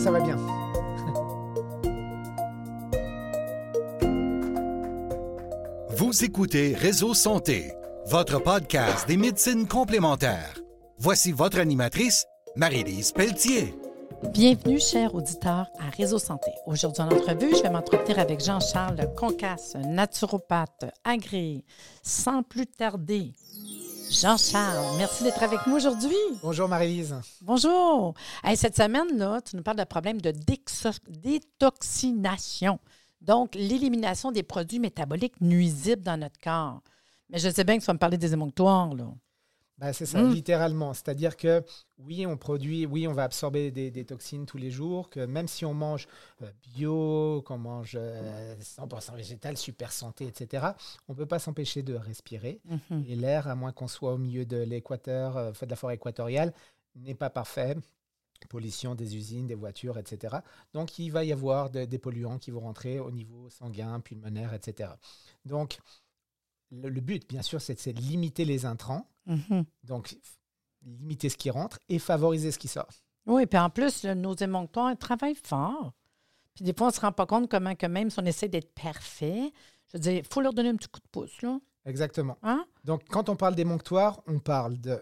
ça va bien. Vous écoutez Réseau Santé, votre podcast des médecines complémentaires. Voici votre animatrice, Marie-Lise Pelletier. Bienvenue, chers auditeurs, à Réseau Santé. Aujourd'hui, en entrevue, je vais m'entretenir avec Jean-Charles Concasse, naturopathe agréé. Sans plus tarder, Jean-Charles, merci d'être avec nous aujourd'hui. Bonjour Marie-Lise. Bonjour. Hey, cette semaine-là, tu nous parles de problème de détoxination. Donc, l'élimination des produits métaboliques nuisibles dans notre corps. Mais je sais bien que tu vas me parler des émonctoires, là. Ben, c'est ça, Mm. littéralement. C'est-à-dire que oui, on produit, oui, on va absorber des, des toxines tous les jours, que même si on mange euh, bio, qu'on mange euh, 100% végétal, super santé, etc., on ne peut pas s'empêcher de respirer. Mhm. Et l'air, à moins qu'on soit au milieu de l'équateur, euh, de la forêt équatoriale, n'est pas parfait. Pollution des usines, des voitures, etc. Donc, il va y avoir de- des polluants qui vont rentrer au niveau sanguin, pulmonaire, etc. Donc, le, le but, bien sûr, c'est de limiter les intrants. Mhm. Donc, limiter ce qui rentre et favoriser ce qui sort. Oui, puis en plus, nos émonctoires ils travaillent fort. Puis des fois, on ne se rend pas compte comment que même si on essaie d'être parfait, je veux dire, il faut leur donner un petit coup de pouce, là. Exactement. Hein? Donc, quand on parle d'émonctoire, on parle de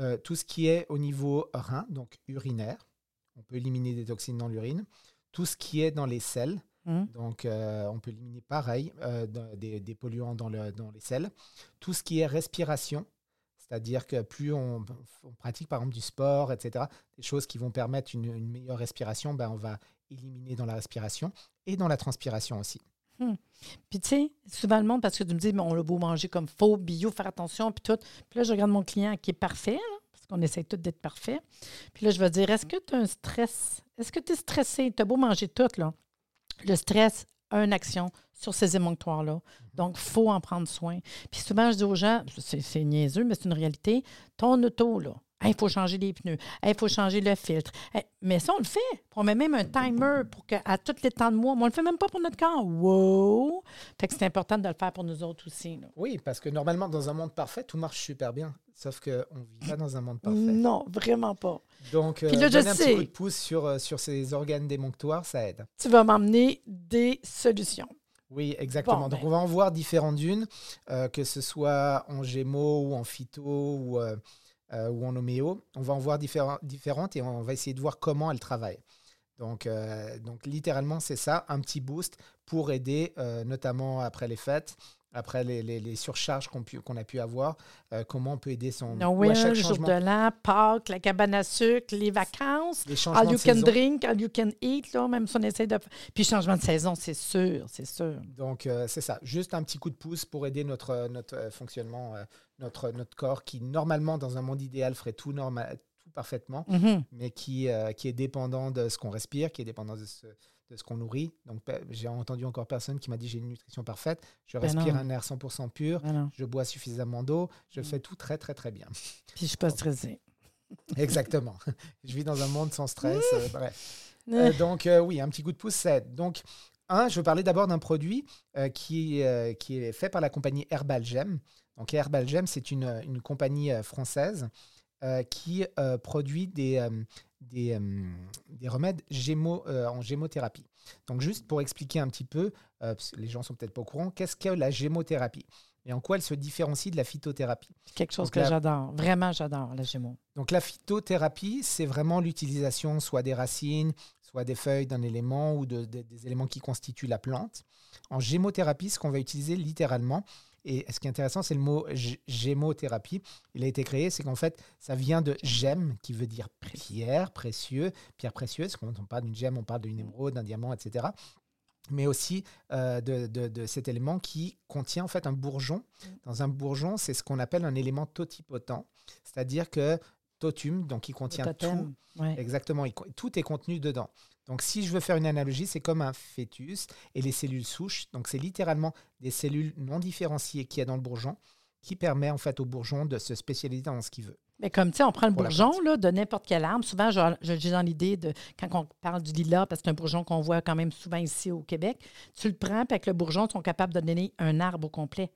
euh, tout ce qui est au niveau rein, donc urinaire. On peut éliminer des toxines dans l'urine. Tout ce qui est dans les selles, Mhm. donc euh, on peut éliminer pareil euh, des, des polluants dans, le, dans les selles. Tout ce qui est respiration, c'est-à-dire que plus on, on pratique par exemple du sport, etc., des choses qui vont permettre une, une meilleure respiration, ben, on va éliminer dans la respiration et dans la transpiration aussi. Puis tu sais, souvent le monde, parce que tu me dis, mais on a beau manger comme faux, bio, faire attention, puis tout. Puis là, je regarde mon client qui est parfait, là, parce qu'on essaie tous d'être parfait. Puis là, je vais dire, est-ce que tu as un stress? Est-ce que tu es stressé? Tu as beau manger tout, là. Le stress a une action sur ces émonctoires-là. Donc, il faut en prendre soin. Puis souvent, je dis aux gens, c'est niaiseux, mais c'est une réalité, ton auto, là, il faut changer les pneus, il faut changer le filtre. Mais ça, on le fait. On met même un timer pour qu'à tous les temps de mois, mais on ne le fait même pas pour notre corps. Wow! Fait que c'est important de le faire pour nous autres aussi. Oui, parce que normalement, dans un monde parfait, tout marche super bien. Sauf qu'on ne vit pas dans un monde parfait. Non, vraiment pas. Donc, euh, là, je donner un sais. petit coup de pouce sur, euh, sur ces organes démonctoires, ça aide. Tu vas m'emmener des solutions. Oui, exactement. Bon, Donc, ben. on va en voir différentes dunes, euh, que ce soit en gémeaux ou en phyto ou, euh, ou en homéo. On va en voir différentes et on va essayer de voir comment elles travaillent. Donc, euh, donc littéralement, c'est ça, un petit boost pour aider, euh, notamment après les fêtes, après les, les- les surcharges qu'on pu- qu'on a pu avoir, euh, comment on peut aider son... Noël, chaque jour de l'an, Pâques, la cabane à sucre, les vacances. les changements All you can saison. drink, all you can eat, là, même si on essaie de. Puis changement de saison, c'est sûr, c'est sûr. Donc, euh, c'est ça. Juste un petit coup de pouce pour aider notre, euh, notre euh, fonctionnement, notre, notre corps qui, normalement, dans un monde idéal, ferait tout, normal, tout parfaitement, Mhm. mais qui, euh, qui est dépendant de ce qu'on respire, qui est dépendant de ce, de ce qu'on nourrit. Donc, j'ai entendu encore personne qui m'a dit j'ai une nutrition parfaite, je Ben respire non. un air 100% pur, non. je bois suffisamment d'eau, je Mm. fais tout très, très, très bien. Puis je suis pas stressée. Exactement. je vis dans un monde sans stress. euh, bref. Euh, donc, euh, oui, un petit coup de pouce, ça aide. Donc, un, je veux parler d'abord d'un produit qui, qui est fait par la compagnie Herbalgem. Donc, Herbalgem, c'est une, une compagnie française euh, qui euh, produit des, euh, des, des remèdes gémo, en gémothérapie. Donc, juste pour expliquer un petit peu, parce que les gens sont peut-être pas au courant, qu'est-ce que la gémothérapie et en quoi elle se différencie de la phytothérapie? quelque chose Donc que j'adore. Vraiment, j'adore, la Gémeaux. Donc la phytothérapie, c'est vraiment l'utilisation soit des racines, soit des feuilles d'un élément ou de- de- des éléments qui constituent la plante. En gémothérapie, ce qu'on va utiliser littéralement, et ce qui est intéressant, c'est le mot gé- gémothérapie. Il a été créé, c'est qu'en fait, ça vient de gemme, qui veut dire pierre, précieux, pierre précieuse. Quand on parle d'une gemme, on parle d'une émeraude, d'un diamant, etc. Mais aussi euh, de, de- de cet élément qui contient en fait un bourgeon. Dans un bourgeon, c'est ce qu'on appelle un élément totipotent, c'est-à-dire que totum, donc il contient tout. Ouais. Exactement, il tout est contenu dedans. Donc si je veux faire une analogie, c'est comme un fœtus et les cellules souches. Donc c'est littéralement des cellules non différenciées qu'il y a dans le bourgeon qui permet en fait au bourgeon de se spécialiser dans ce qu'il veut. Mais comme, tu sais, on prend le bourgeon là, de n'importe quelle arbre. Souvent, je- je- j'ai dans l'idée de, quand on parle du lilas, parce que c'est un bourgeon qu'on voit quand même souvent ici au Québec, tu le prends, puis avec le bourgeon, ils sont capables de donner un arbre au complet.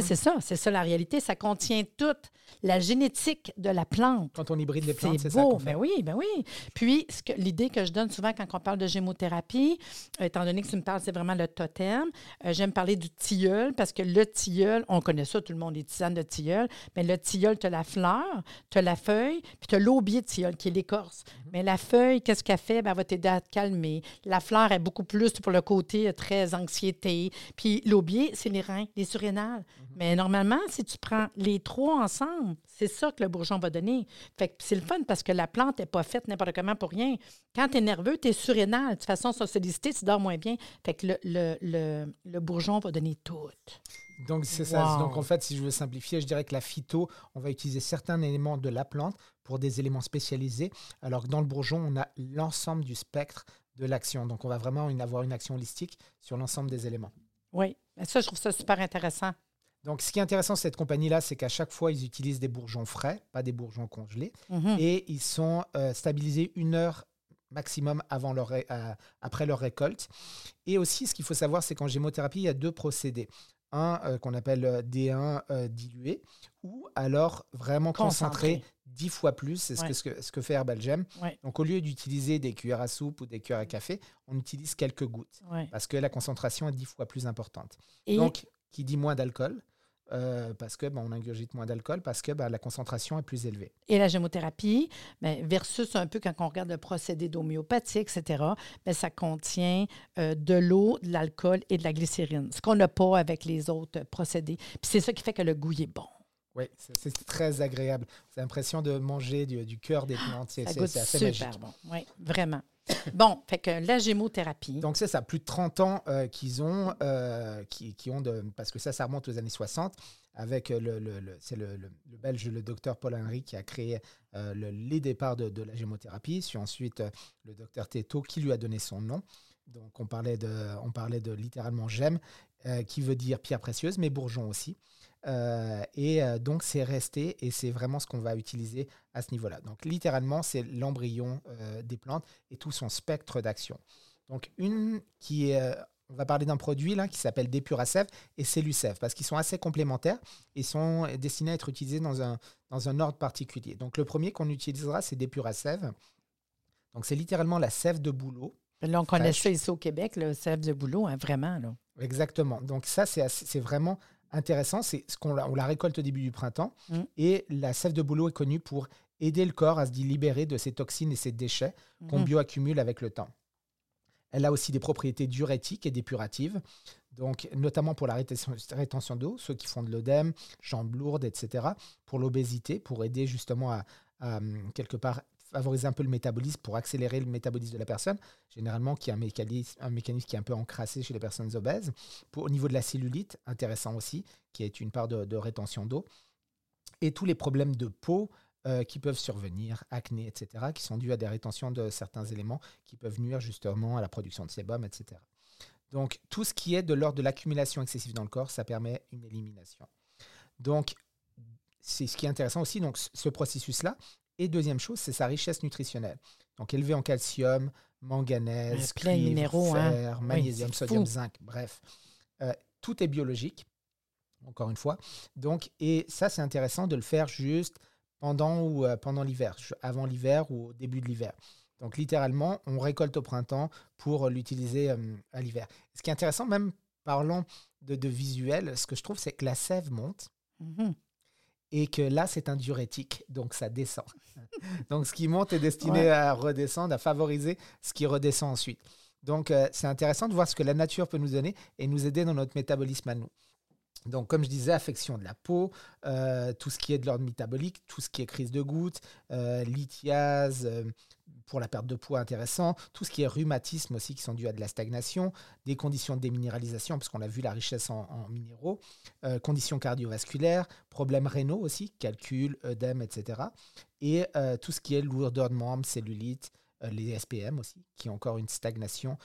C'est ça, c'est ça la réalité. Ça contient toute la génétique de la plante. Quand on hybride les plantes, c'est C'est ça beau, qu'on fait. ben oui, ben oui. Puis, ce que- l'idée que je donne souvent quand on parle de gémothérapie, euh, étant donné que tu me parles, c'est vraiment le totem, euh, j'aime parler du tilleul parce que le tilleul, on connaît ça, tout le monde, les tisanes de tilleul, mais le tilleul, tu as la fleur, tu as la feuille, puis tu as l'aubier de tilleul qui est l'écorce. Mhm. Mais la feuille, qu'est-ce qu'elle fait? Ben, elle va t'aider à te calmer. La fleur est beaucoup plus pour le côté euh, très anxiété. Puis l'aubier, c'est les reins, les surrénales. Mhm. Mais normalement, si tu prends les trois ensemble, c'est ça que le bourgeon va donner. Fait que c'est le fun parce que la plante n'est pas faite n'importe comment pour rien. Quand tu es nerveux, tu es surrénal. De toute façon, sans solliciter, tu dors moins bien. Fait que le, le, le, le bourgeon va donner tout. Donc, c'est ça. Wow. Donc, en fait, si je veux simplifier, je dirais que la phyto, on va utiliser certains éléments de la plante pour des éléments spécialisés, alors que dans le bourgeon, on a l'ensemble du spectre de l'action. Donc, on va vraiment avoir une action holistique sur l'ensemble des éléments. Oui. Mais ça, je trouve ça super intéressant. Donc, ce qui est intéressant, cette compagnie-là, c'est qu'à chaque fois, ils utilisent des bourgeons frais, pas des bourgeons congelés, Mhm. et ils sont euh, stabilisés une heure maximum avant leur ré- euh, après leur récolte. Et aussi, ce qu'il faut savoir, c'est qu'en gémothérapie, il y a deux procédés. Un euh, qu'on appelle euh, D1 euh, dilué, ou alors vraiment concentré. 10 fois plus, c'est ce, Ouais. que, ce, que, ce que fait Herbalgem. Ouais. Donc au lieu d'utiliser des cuillères à soupe ou des cuillères à café, on utilise quelques gouttes, Ouais. parce que la concentration est 10 fois plus importante. Et Donc, qui dit moins d'alcool, euh, parce que ben, on ingurgite moins d'alcool, parce que ben, la concentration est plus élevée. Et la gémothérapie, ben, versus un peu quand on regarde le procédé d'homéopathie, etc., ben, ça contient euh, de l'eau, de l'alcool et de la glycérine, ce qu'on n'a pas avec les autres procédés. Puis c'est ça qui fait que le goût est bon. Oui, c'est très agréable. C'est l'impression de manger du, du cœur des plantes. C'est assez super magique. bon. Oui, vraiment. bon, fait que la gémothérapie. Donc c'est ça, plus de 30 ans euh, qu'ils ont, euh, qui, ont parce que ça, ça remonte aux années 60, avec euh, le, c'est le, le- belge, le docteur Paul Henry, qui a créé le- les départs de, la gémothérapie, puis ensuite le docteur Teto, qui lui a donné son nom. Donc on parlait de, on parlait de littéralement gemme, euh, qui veut dire pierre précieuse, mais bourgeon aussi. Euh, et euh, donc c'est resté et c'est vraiment ce qu'on va utiliser à ce niveau-là. Donc littéralement, c'est l'embryon euh, des plantes et tout son spectre d'action. Donc une qui est, on va parler d'un produit là qui s'appelle Depurasève et Cellucève parce qu'ils sont assez complémentaires et sont destinés à être utilisés dans un, dans un ordre particulier. Donc le premier qu'on utilisera, c'est Depurasève. Donc c'est littéralement la sève de bouleau. Là, on connaît ça ici au Québec, le sève de boulot, hein, vraiment. Là. Exactement. Donc ça, c'est vraiment intéressant. C'est ce qu'on la, on la récolte au début du printemps. Mm. Et la sève de bouleau est connue pour aider le corps à se libérer de ses toxines et ses déchets qu'on Mhm. bioaccumule avec le temps. Elle a aussi des propriétés diurétiques et dépuratives, donc notamment pour la rétention, rétention d'eau, ceux qui font de l'œdème, jambes lourdes, etc. Pour l'obésité, pour aider justement à, à, quelque part favoriser un peu le métabolisme, pour accélérer le métabolisme de la personne, généralement qui est un mécanisme, un mécanisme qui est un peu encrassé chez les personnes obèses. Pour, au niveau de la cellulite, intéressant aussi, qui est une part de, rétention d'eau. Et tous les problèmes de peau euh, qui peuvent survenir, acné, etc., qui sont dus à des rétentions de certains éléments qui peuvent nuire justement à la production de sébum, etc. Donc, tout ce qui est de l'ordre de l'accumulation excessive dans le corps, ça permet une élimination. Donc, c'est ce qui est intéressant aussi, donc ce- ce processus-là. Et deuxième chose, c'est sa richesse nutritionnelle. Donc, élevé en calcium, manganèse, plein cuivre, minéraux, fer, magnésium, sodium, fou. zinc, bref. Euh, tout est biologique, encore une fois. Donc, et ça, c'est intéressant de le faire juste pendant ou euh, pendant l'hiver, avant l'hiver ou au début de l'hiver. Donc, littéralement, on récolte au printemps pour l'utiliser euh, à l'hiver. Ce qui est intéressant, même parlant de, de visuel, ce que je trouve, c'est que la sève monte Mhm. Et que là, c'est un diurétique, donc ça descend. donc, ce qui monte est destiné Ouais. à redescendre, à favoriser ce qui redescend ensuite. Donc, euh, c'est intéressant de voir ce que la nature peut nous donner et nous aider dans notre métabolisme à nous. Donc, comme je disais, affection de la peau, euh, tout ce qui est de l'ordre métabolique, tout ce qui est crise de goutte, euh, lithiase, euh, pour la perte de poids intéressant, tout ce qui est rhumatisme aussi qui sont dus à de la stagnation, des conditions de déminéralisation, parce qu'on a vu la richesse en, minéraux, euh, conditions cardiovasculaires, problèmes rénaux aussi, calcul, œdème, etc. Et tout ce qui est lourdeur de membres, cellulite, les SPM aussi, qui ont encore une stagnation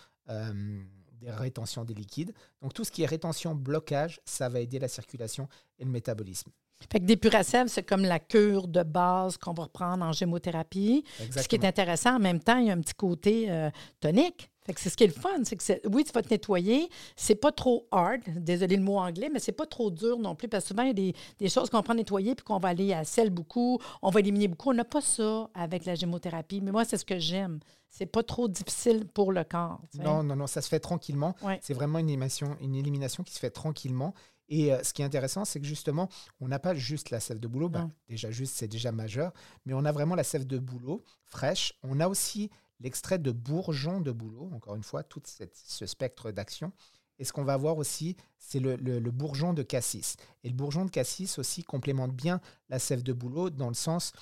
des rétentions des liquides. Donc tout ce qui est rétention, blocage, ça va aider la circulation et le métabolisme. Fait que des Puracell, c'est comme la cure de base qu'on va reprendre en gémothérapie. Ce qui est intéressant, en même temps, il y a un petit côté euh, tonique. C'est ce qui est le fun, c'est que oui, tu vas te nettoyer, c'est pas trop hard, désolé le mot anglais, mais c'est pas trop dur non plus, parce que souvent, il y a des, des choses qu'on prend nettoyer puis qu'on va aller à sel beaucoup, on va éliminer beaucoup. On n'a pas ça avec la gémothérapie, mais moi, c'est ce que j'aime. C'est pas trop difficile pour le corps. tu sais. Non, non, non, ça se fait tranquillement. Ouais. C'est vraiment une élimination, une élimination qui se fait tranquillement. Et euh, ce qui est intéressant, c'est que justement, on n'a pas juste la sève de bouleau. bah, Non. déjà, juste, c'est déjà majeur. Mais on a vraiment la sève de bouleau fraîche. On a aussi l'extrait de bourgeon de bouleau. Encore une fois, tout cette- ce spectre d'action. Et ce qu'on va avoir aussi, c'est le, le- le bourgeon de cassis. Et le bourgeon de cassis aussi complémente bien la sève de bouleau dans le sens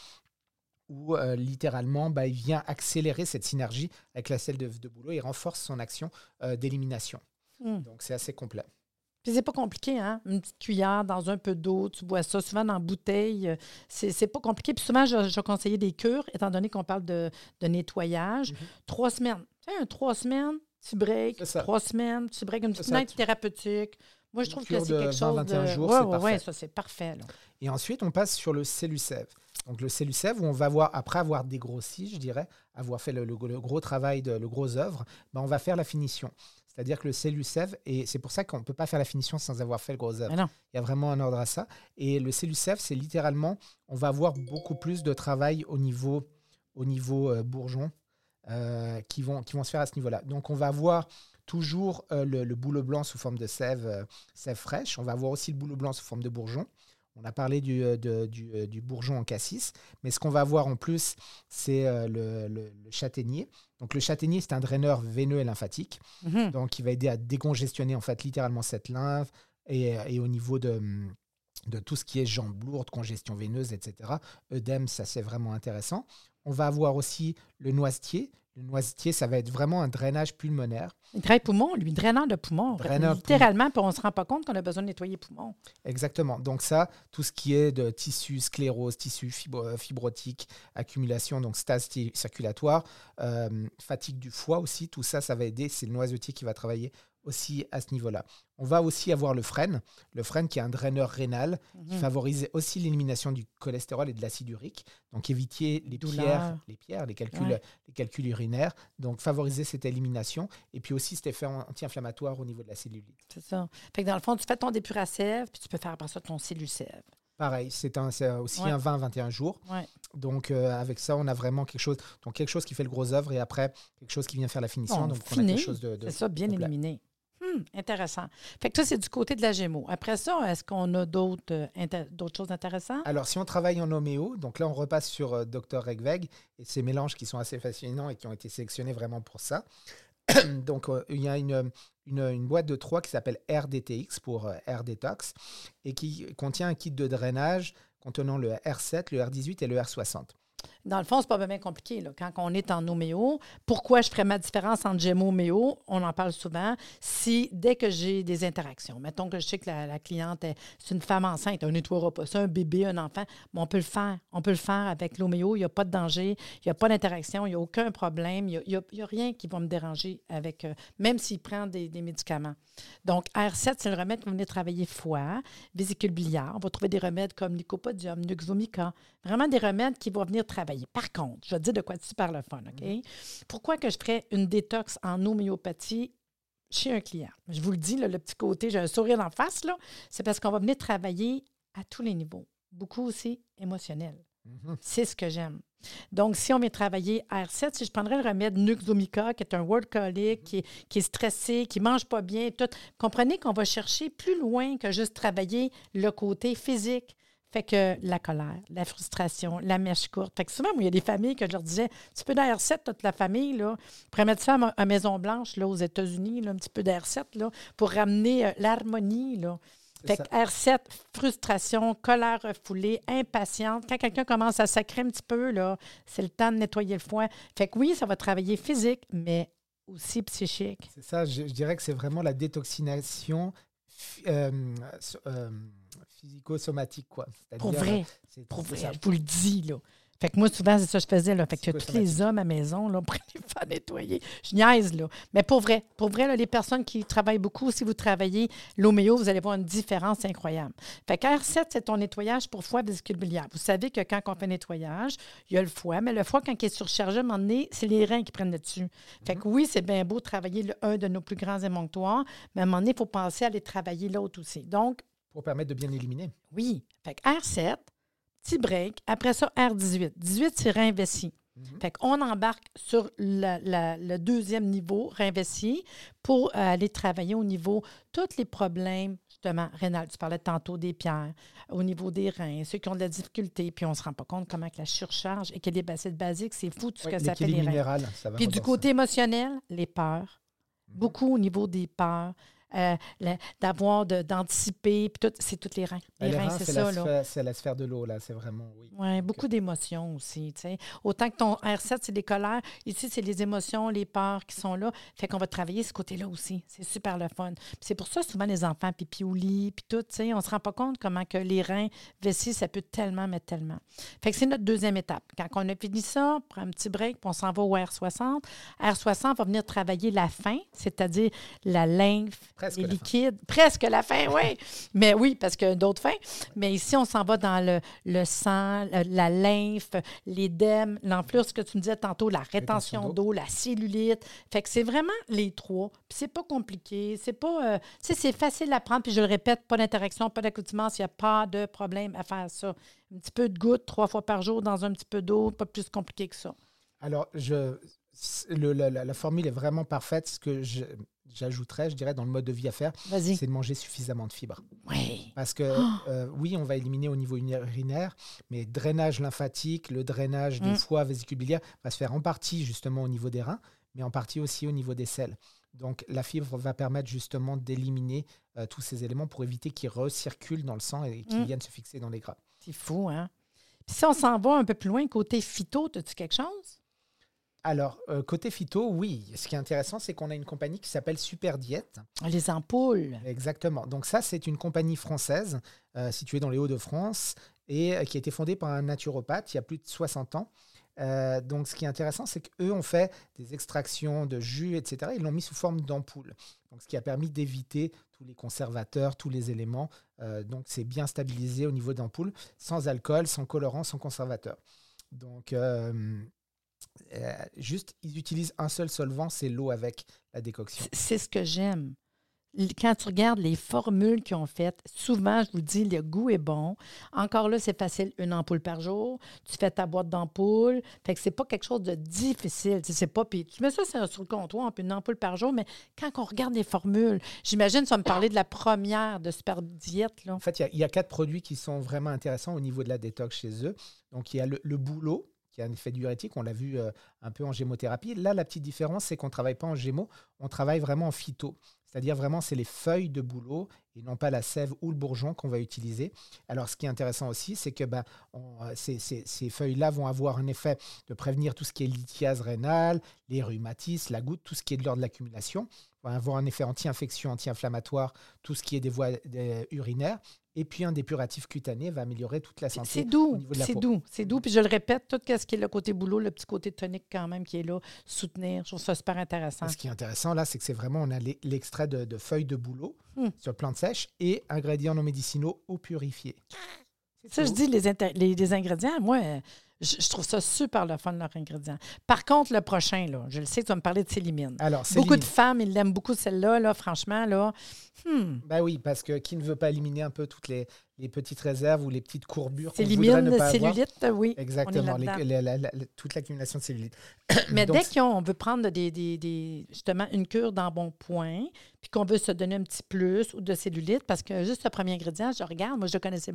où euh, littéralement, bah, il vient accélérer cette synergie avec la sève de, de bouleau et renforce son action euh, d'élimination. Hmm. Donc c'est assez complet. Puis c'est pas compliqué, hein? Une petite cuillère dans un peu d'eau, tu bois ça souvent dans bouteille. euh, C'est pas compliqué. Puis souvent, je, je conseillais des cures, étant donné qu'on parle de, de nettoyage. Mhm. Trois semaines. Tu sais, un trois semaines, tu breaks. Trois semaines, tu breaks une petite night thérapeutique. Moi, je trouve que c'est quelque 20, chose 21 de... jours, Ouais, c'est ouais, parfait. ouais, ça, c'est parfait. Là. Et ensuite, on passe sur le cellucève. Donc le cellucève, où on va voir, après avoir dégrossi, je dirais, avoir fait le, le- le gros travail, de, le gros œuvre, ben, on va faire la finition. C'est-à-dire que le cellucève, et c'est pour ça qu'on ne peut pas faire la finition sans avoir fait le gros œuvre. Il y a vraiment un ordre à ça. Et le cellucève, c'est littéralement, on va avoir beaucoup plus de travail au niveau, au niveau euh, bourgeon euh, qui, vont, qui vont se faire à ce niveau-là. Donc on va avoir toujours euh, le, le bouleau blanc sous forme de sève, euh, sève fraîche. On va avoir aussi le bouleau blanc sous forme de bourgeon. On a parlé du, de- du, du bourgeon en cassis, mais ce qu'on va avoir en plus, c'est le, le- le châtaignier. Donc le châtaignier, c'est un draineur veineux et lymphatique, Mhm. donc il va aider à décongestionner en fait littéralement cette lymphe et, et au niveau de, hum, de tout ce qui est jambes lourdes, congestion veineuse, etc. œdème, ça c'est vraiment intéressant. On va avoir aussi le noisetier. Le noisetier, ça va être vraiment un drainage pulmonaire. Il travaille poumon, lui, draineur de poumon. Draineur Littéralement, puis on ne se rend pas compte qu'on a besoin de nettoyer les poumons. Exactement. Donc ça, tout ce qui est de tissu, sclérose, tissu fibro- euh, fibrotique, accumulation, donc stase circulatoire, euh, fatigue du foie aussi, tout ça, ça va aider. C'est le noisetier qui va travailler aussi à ce niveau-là. On va aussi avoir le frêne, le frêne qui est un draineur rénal, qui Mhm. favorise aussi l'élimination du cholestérol et de l'acide urique, donc éviter les Douleur. pierres, les pierres, les calculs, Ouais. les calculs urinaires, donc favoriser cette élimination, et puis aussi cet effet anti-inflammatoire au niveau de la cellulite. C'est ça. Fait que dans le fond, tu fais ton dépuracève, puis tu peux faire après ça ton cellucève. Pareil, c'est aussi Ouais. un 20-21 jours. Ouais. Donc euh, avec ça, on a vraiment quelque chose, donc quelque chose qui fait le gros œuvre et après quelque chose qui vient faire la finition. Donc on a quelque chose de, de- C'est ça, bien complet. éliminé. Hmm, intéressant. Fait que ça, c'est du côté de la Gémeaux. Après ça, est-ce qu'on a d'autres euh, d'autres choses intéressantes? Alors si on travaille en homéo, donc là on repasse sur euh, Dr Regweg et ces mélanges qui sont assez fascinants et qui ont été sélectionnés vraiment pour ça. donc euh, il y a une, une, boîte de 3 qui s'appelle RDTX pour euh, Air Detox et qui contient un kit de drainage contenant le R7, le R18 et le R60. Dans le fond, c'est pas bien compliqué. Quand on est en homéo, pourquoi je ferais ma différence entre Gémeaux homéo? On en parle souvent. Si dès que j'ai des interactions, mettons que je sais que la, cliente est une femme enceinte, on nettoiera pas ça, un bébé, un enfant, on peut le faire. On peut le faire avec l'homéo. Il n'y a pas de danger, il n'y a pas d'interaction, il n'y a aucun problème, il n'y a, rien qui va me déranger avec, euh, même s'il prend des, médicaments. Donc, R7, c'est le remède qui va venir travailler foie, vésicule biliaire. On va trouver des remèdes comme l'icopodium, Nuxvomica. Vraiment des remèdes qui vont venir travailler. Par contre, je vais te dire de quoi tu parles le fun, OK? Pourquoi que je ferais une détox en homéopathie chez un client? Je vous le dis, là, le petit côté, j'ai un sourire en face, là. C'est parce qu'on va venir travailler à tous les niveaux. Beaucoup aussi émotionnel. Mhm. C'est ce que j'aime. Donc, si on vient travailler R7, si je prendrais le remède Nuxomica, qui est un workaholic, qui, est- qui est stressé, qui ne mange pas bien, tout, comprenez qu'on va chercher plus loin que juste travailler le côté physique. Fait que la colère, la frustration, la mèche courte. Fait que souvent, moi, il y a des familles que je leur disais, un petit peu d'AR7, toute la famille, là, pourrait mettre ça à, Ma- à Maison-Blanche, là, aux États-Unis, là, un petit peu d'AR7, là, pour ramener euh, l'harmonie, là. Fait que R7, frustration, colère refoulée, impatiente. Quand quelqu'un commence à sacrer un petit peu, là, c'est le temps de nettoyer le foin. Fait que oui, ça va travailler physique, mais aussi psychique. C'est ça, je, je dirais que c'est vraiment la détoxination euh, euh, physico-somatique. Quoi. Pour vrai, c'est- pour vrai, ça. je vous le dis, là. Fait que moi, souvent, c'est ça que je faisais. Là. Fait que tous les hommes à maison, là, pour les faire nettoyer. Je niaise, là. Mais pour vrai, pour vrai, là, les personnes qui travaillent beaucoup, si vous travaillez l'homéo, vous allez voir une différence incroyable. Fait que R7, c'est ton nettoyage pour foie vésicule biliaire. Vous savez que quand on fait nettoyage, il y a le foie, mais le foie, quand il est surchargé, à un moment donné, c'est les reins qui prennent le dessus. Fait que oui, c'est bien beau de travailler le, un de nos plus grands émonctoires, mais à un moment donné, il faut penser à aller travailler l'autre aussi. Donc, Pour permettre de bien éliminer. oui. Fait que R7, petit break. Après ça, R18. 18, c'est rein vessie. Mhm. Fait qu'on embarque sur la- la- le deuxième niveau, rein vessie, pour euh, aller travailler au niveau tous les problèmes, justement, rénal. Tu parlais tantôt des pierres, au niveau des reins, ceux qui ont de la difficulté, puis on ne se rend pas compte comment que la surcharge, équilibre acide basique, c'est fou tout ce Oui, que ça fait les reins. minéral, ça va. Puis du côté émotionnel, les peurs. Mhm. Beaucoup au niveau des peurs. Euh, d'avoir, d'anticiper, puis tout, c'est tous les reins. Les Les reins, reins, c'est ça, la, là. sphère- c'est la sphère de l'eau, là. C'est vraiment, oui. Oui, beaucoup d'émotions aussi. tu sais. Autant que ton R7, c'est les colères. Ici, c'est les émotions, les peurs qui sont là. Fait qu'on va travailler ce côté-là aussi. C'est super le fun. C'est pour ça, souvent, les enfants, pipi au lit, puis tout, tu sais, on se rend pas compte comment que les reins, vessie, ça peut tellement, mais tellement. Fait que c'est notre deuxième étape. Quand on a fini ça, on prend un petit break, puis on s'en va au R60. R60 va venir travailler la faim, c'est-à-dire la lymphe, Presque les la fin. liquides. Presque la faim, oui. Mais oui, parce qu'il y a d'autres fins. Mais ici, on s'en va dans le, le sang, le- la lymphe, l'édème, l'enflure, ce que tu me disais tantôt, la rétention d'eau, la cellulite. Fait que c'est vraiment les trois. Puis c'est pas compliqué. C'est pas. euh, tu sais, c'est facile à prendre. Puis je le répète, pas d'interaction, pas d'accoutumance. Il n'y a pas de problème à faire ça. Un petit peu de goutte trois fois par jour dans un petit peu d'eau, pas plus compliqué que ça. Alors, je, le- la, la- la formule est vraiment parfaite. Ce que je- j'ajouterais, je dirais, dans le mode de vie à faire, c'est de manger suffisamment de fibres. Oui. Parce que, euh, oui, on va éliminer au niveau urinaire, mais drainage lymphatique, le drainage du Mm. foie vésicule biliaire va se faire en partie justement au niveau des reins, mais en partie aussi au niveau des selles. Donc, la fibre va permettre justement d'éliminer euh, tous ces éléments pour éviter qu'ils recirculent dans le sang et qu'ils Mm. viennent se fixer dans les gras. C'est fou, hein? Puis si on s'en va un peu plus loin, côté phyto, as-tu quelque chose? Alors, euh, côté phyto, oui. Ce qui est intéressant, c'est qu'on a une compagnie qui s'appelle Super Diète. Les ampoules. Exactement. Donc ça, c'est une compagnie française euh, située dans les Hauts-de-France et euh, qui a été fondée par un naturopathe il y a plus de 60 ans. Donc ce qui est intéressant, c'est qu'eux ont fait des extractions de jus, etc. Ils l'ont mis sous forme d'ampoule. Donc ce qui a permis d'éviter tous les conservateurs, tous les éléments. Donc c'est bien stabilisé au niveau d'ampoule, sans alcool, sans colorant, sans conservateur. Donc juste, ils utilisent un seul solvant, c'est l'eau avec la décoction. C'est- ce que j'aime. Quand tu regardes les formules qu'ils ont faites, souvent, je vous dis, le goût est bon. Encore là, c'est facile, une ampoule par jour. Tu fais ta boîte d'ampoules. Fait que c'est pas quelque chose de difficile. Tu sais, c'est pas, puis tu mets ça sur, le comptoir, puis une ampoule par jour. Mais quand on regarde les formules, j'imagine, vas me parler de la première de Super Diète, là. En fait, il y a- il y, a quatre produits qui sont vraiment intéressants au niveau de la détox chez eux. Donc, il y a le, le bouleau, qui a un effet diurétique. On l'a vu euh, un peu en gémothérapie. Là, la petite différence, c'est qu'on ne travaille pas en gémo, on travaille vraiment en phyto. C'est-à-dire vraiment, c'est les feuilles de bouleau et non pas la sève ou le bourgeon qu'on va utiliser. Alors, ce qui est intéressant aussi, c'est que on, euh, ces, feuilles-là vont avoir un effet de prévenir tout ce qui est lithiase rénale, les rhumatismes, la goutte, tout ce qui est de l'ordre de l'accumulation. Va avoir un effet anti-infection, anti-inflammatoire, tout ce qui est des voies urinaires. Et puis, un dépuratif cutané va améliorer toute la santé. C'est au doux, niveau de la c'est doux, c'est doux. Puis je le répète, tout ce qui est le côté boulot, le petit côté tonique quand même qui est là, soutenir, je trouve ça super intéressant. Ce qui est intéressant là, c'est que c'est vraiment, on a l'e- l'extrait de, de feuilles de bouleau Hmm. sur plante sèche et ingrédients non médicinaux eau purifiée. C'est Ça, je dis les, inter- les, les ingrédients, moi, euh, je, je trouve ça super le fun, leurs ingrédients. Par contre, le prochain, là, je le sais, tu vas me parler de Célimine. Alors, Beaucoup de femmes, ils l'aiment beaucoup, celle-là, là, franchement, là. Hmm. bah oui, parce que qui ne veut pas éliminer un peu toutes les, les petites réserves ou les petites courbures qu'on voudrait ne pas avoir? cellulite, oui. Exactement, on est les- là-dedans. la- la- la- toute l'accumulation de cellulite. Mais Donc, dès qu'on veut prendre des, des- des- justement une cure dans bon point, puis qu'on veut se donner un petit plus ou de cellulite, parce que juste le premier ingrédient, je regarde, moi je le connaissais,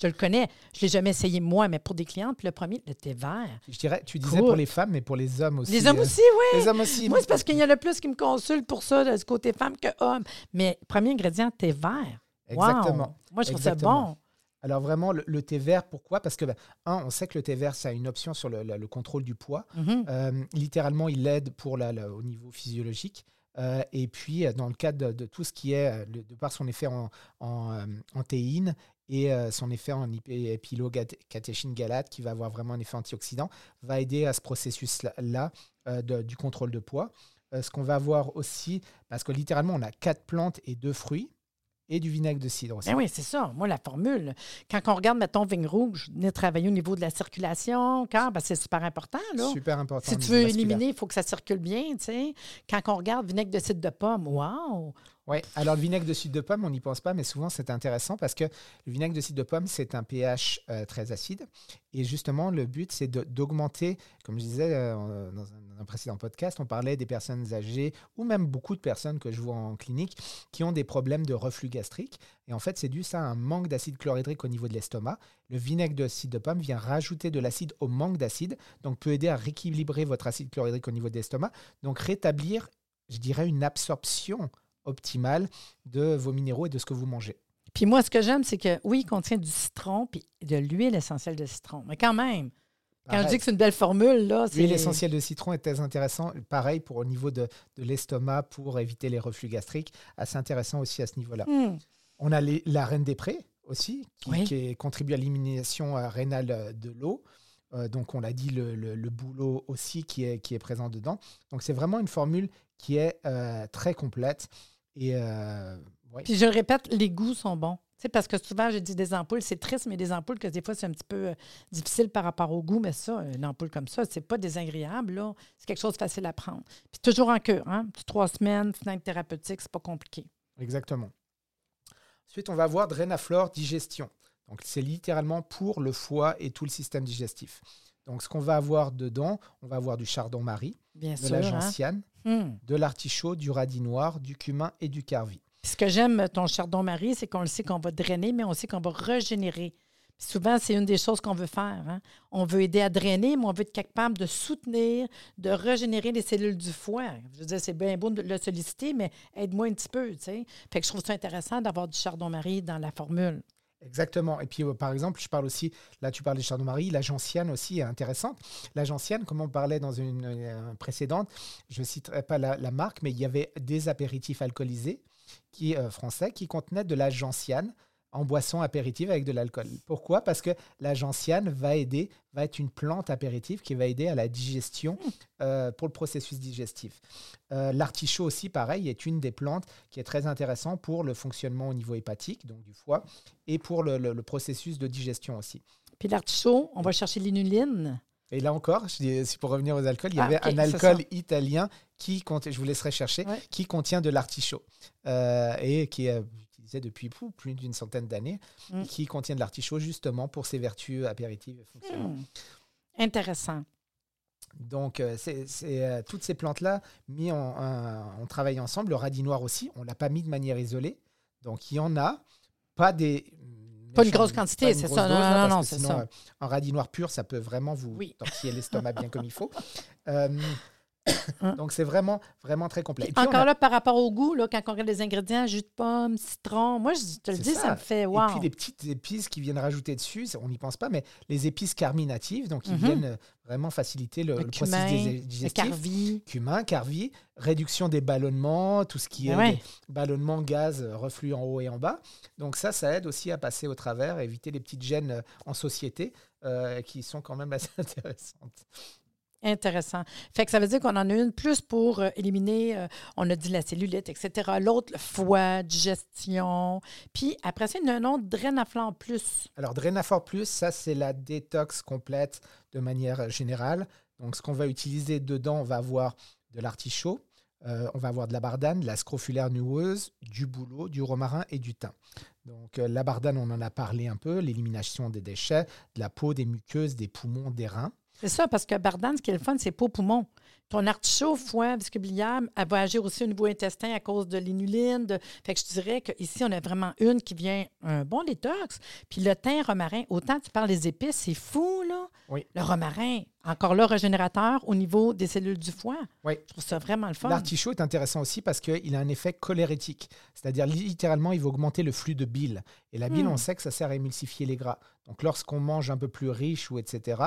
je le connais, je l'ai jamais essayé moi, mais pour des clientes, le premier, le thé vert. Je dirais, tu disais Cool. pour les femmes, mais pour les hommes aussi. Les hommes euh, aussi, oui. Les hommes aussi. Moi, c'est parce qu'il y en a plus qui me consultent pour ça, de ce côté femme que homme. Mais premier ingrédient, thé vert. Wow! Exactement. Moi, je trouve ça bon. Alors vraiment, le, le thé vert, pourquoi? Parce que, ben, un, on sait que le thé vert, ça a une option sur le, le- le contrôle du poids. Mhm. Euh, littéralement, il aide pour la, la- au niveau physiologique. Euh, et puis, dans le cadre de, de tout ce qui est, de par son effet en, en, en théine et euh, son effet en épilocatéchine galate, qui va avoir vraiment un effet antioxydant, va aider à ce processus-là euh, du contrôle de poids. Euh, ce qu'on va avoir aussi, parce que littéralement, on a quatre plantes et deux fruits, et du vinaigre de cidre aussi. Ben oui, c'est ça. Moi, la formule, quand on regarde, mettons, vigne rouge, venir travailler au niveau de la circulation, car, ben, c'est super important. Là. Super important. Si tu veux vasculaire. éliminer, il faut que ça circule bien, tu sais. Quand on regarde vinaigre de cidre de pomme, wow! Oui, alors le vinaigre de cidre de pomme, on n'y pense pas, mais souvent c'est intéressant parce que le vinaigre de cidre de pomme, c'est un pH euh, très acide. Et justement, le but, c'est d'augmenter, comme je disais euh, en- dans un, dans un précédent podcast, on parlait des personnes âgées ou même beaucoup de personnes que je vois en clinique qui ont des problèmes de reflux gastrique. Et en fait, c'est dû ça à un manque d'acide chlorhydrique au niveau de l'estomac. Le vinaigre de cidre de pomme vient rajouter de l'acide au manque d'acide, donc peut aider à rééquilibrer votre acide chlorhydrique au niveau de l'estomac, donc rétablir, je dirais, une absorption optimale de vos minéraux et de ce que vous mangez. Puis moi, ce que j'aime, c'est que oui, il contient du citron puis de l'huile essentielle de citron. Mais quand même, quand je dis que c'est une belle formule, là, c'est. L'huile essentielle de citron est très intéressant. Pareil pour au niveau de, de l'estomac pour éviter les reflux gastriques. Assez intéressant aussi à ce niveau-là. Hmm. On a les- la reine des prés aussi, qui, Oui. qui est- contribue à l'élimination euh, rénale euh, de l'eau. Euh, donc on l'a dit, le, le, le bouleau aussi qui est, qui est présent dedans. Donc c'est vraiment une formule qui est euh, très complète. Et euh, ouais. Puis je le répète, les goûts sont bons. Tu sais, parce que souvent, je dis des ampoules, c'est triste, mais des ampoules que des fois, c'est un petit peu euh, difficile par rapport au goût. Mais ça, une ampoule comme ça, c'est pas désagréable. là. C'est quelque chose de facile à prendre. Puis toujours en cure. Hein? Trois semaines, fenêtre thérapeutique, c'est pas compliqué. Exactement. Ensuite, on va avoir Drenaflore digestion. Donc, c'est littéralement pour le foie et tout le système digestif. Donc, ce qu'on va avoir dedans, on va avoir du chardon-marie, Bien de sûr. la hein. gentiane, Hmm. de l'artichaut, du radis noir, du cumin et du carvi. Ce que j'aime, ton chardon-marie, c'est qu'on le sait qu'on va drainer, mais on sait qu'on va régénérer. Souvent, c'est une des choses qu'on veut faire. hein. On veut aider à drainer, mais on veut être capable de soutenir, de régénérer les cellules du foie. Je veux dire, c'est bien beau de le solliciter, mais aide-moi un petit peu, tu sais. Fait que je trouve ça intéressant d'avoir du chardon-marie dans la formule. Exactement. Et puis, euh, par exemple, je parle aussi, là, tu parles des chardon-marie, la gentiane aussi est intéressante. La gentiane, comme on parlait dans une euh, précédente, je ne citerai pas la, marque, mais il y avait des apéritifs alcoolisés qui, euh, français qui contenaient de la gentiane en boisson apéritive avec de l'alcool. Pourquoi? Parce que la gentiane va aider, va être une plante apéritive qui va aider à la digestion euh, pour le processus digestif. Euh, L'artichaut aussi, pareil, est une des plantes qui est très intéressante pour le fonctionnement au niveau hépatique, donc du foie, et pour le, le- le processus de digestion aussi. Puis l'artichaut, on va chercher l'inuline. Et là encore, je dis- c'est pour revenir aux alcools, il y Ah, avait un alcool italien qui contient, je vous laisserai chercher, Ouais. qui contient de l'artichaut euh, et qui est utilisé depuis plus d'une centaine d'années, Mm. qui contient de l'artichaut justement pour ses vertus apéritives et fonctionnelles. Hmm. Intéressant. Donc, euh, c'est euh, toutes ces plantes-là, mis en, en- on travaille ensemble. Le radis noir aussi, on ne l'a pas mis de manière isolée. Donc, il y en a, pas des. Pas une grosse quantité, c'est ça. Non, dose, non, là, non, c'est ça. euh, un radis noir pur, ça peut vraiment vous Oui. tortiller l'estomac bien comme il faut. Hein? donc, c'est vraiment, vraiment très complet. Et puis, encore a- là, par rapport au goût, là, quand on regarde les ingrédients, jus de pomme, citron, moi, je te le dis, ça. ça. me fait Et wow. puis les petites épices qui viennent rajouter dessus, on n'y pense pas, mais les épices carminatives, donc qui Mhm. viennent euh, vraiment faciliter le, le le cumin, processus le digestif. carvi. cumin, carvi, réduction des ballonnements, tout ce qui est ouais. des ballonnements, gaz, euh, reflux en haut et en bas. Donc ça, ça aide aussi à passer au travers, à éviter les petites gênes euh, en société euh, qui sont quand même assez intéressantes. Intéressant. Fait que ça veut dire qu'on en a une plus pour euh, éliminer, euh, on a dit la cellulite, etc. L'autre, le foie, digestion. Puis après ça, il y a un autre, Drenaflan plus. Alors Drenafort Plus, ça c'est la détox complète de manière générale. Donc ce qu'on va utiliser dedans, on va avoir de l'artichaut, euh, on va avoir de la bardane, de la scrofulaire nueuse, du bouleau, du romarin et du thym. Donc euh, la bardane, on en a parlé un peu, l'élimination des déchets, de la peau, des muqueuses, des poumons, des reins. C'est ça, parce que Bardane, ce qui est le fun, c'est pas poumon. Ton artichaut, foie, vestibulière, elle va agir aussi au niveau intestin à cause de l'inuline. de- Fait que je dirais qu'ici, on a vraiment une qui vient un bon détox. Puis le thym romarin, autant tu parles des épices, c'est fou, là. Oui. Le romarin, encore là, régénérateur au niveau des cellules du foie. Oui. Je trouve ça vraiment le fun. L'artichaut est intéressant aussi parce qu'il a un effet cholérétique. C'est-à-dire, littéralement, il va augmenter le flux de bile. Et la bile, Hmm. on sait que ça sert à émulsifier les gras. Donc, lorsqu'on mange un peu plus riche ou etc.,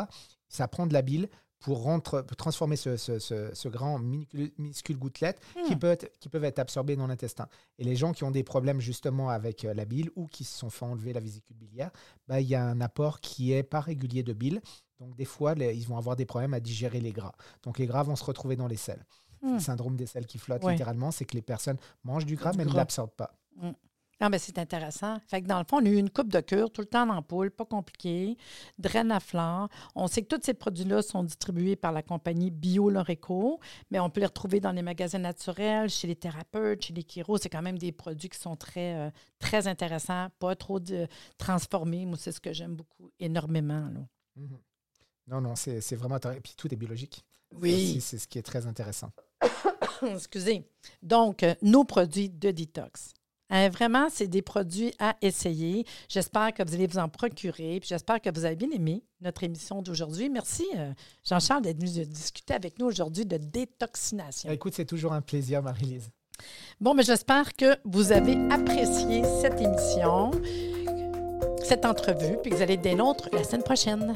ça prend de la bile pour, rentre- pour transformer ce, ce- ce- ce grand minuscule, gouttelette qui, Hmm. peut être- qui peuvent être absorbées dans l'intestin. Et les gens qui ont des problèmes justement avec euh, la bile ou qui se sont fait enlever la vésicule biliaire, bah, il y a un apport qui est pas régulier de bile. Donc des fois, les- ils vont avoir des problèmes à digérer les gras. Donc les gras vont se retrouver dans les selles. Hmm. Le syndrome des selles qui flottent, Ouais. littéralement, c'est que les personnes mangent du gras Du mais ne l'absorbent pas. Ah, ben c'est intéressant. Fait que dans le fond, on a eu une coupe de cure, tout le temps en poule, pas compliqué, draine à flore. On sait que tous ces produits-là sont distribués par la compagnie Bio Loreco, mais on peut les retrouver dans les magasins naturels, chez les thérapeutes, chez les chiros. C'est quand même des produits qui sont très, euh, très intéressants, pas trop de, transformés. Moi, c'est ce que j'aime beaucoup, énormément. là. Mhm. Non, non, c'est vraiment intéressant. Et puis tout est biologique. Oui. C'est ce qui est très intéressant. Excusez. Donc, euh, nos produits de détox. Hein, vraiment, c'est des produits à essayer. J'espère que vous allez vous en procurer. Puis j'espère que vous avez bien aimé notre émission d'aujourd'hui. Merci, euh, Jean-Charles, d'être venu discuter avec nous aujourd'hui de détoxination. Écoute, c'est toujours un plaisir, Marie-Lise. Bon, mais j'espère que vous avez apprécié cette émission, cette entrevue, puis que vous allez être des nôtres la semaine prochaine.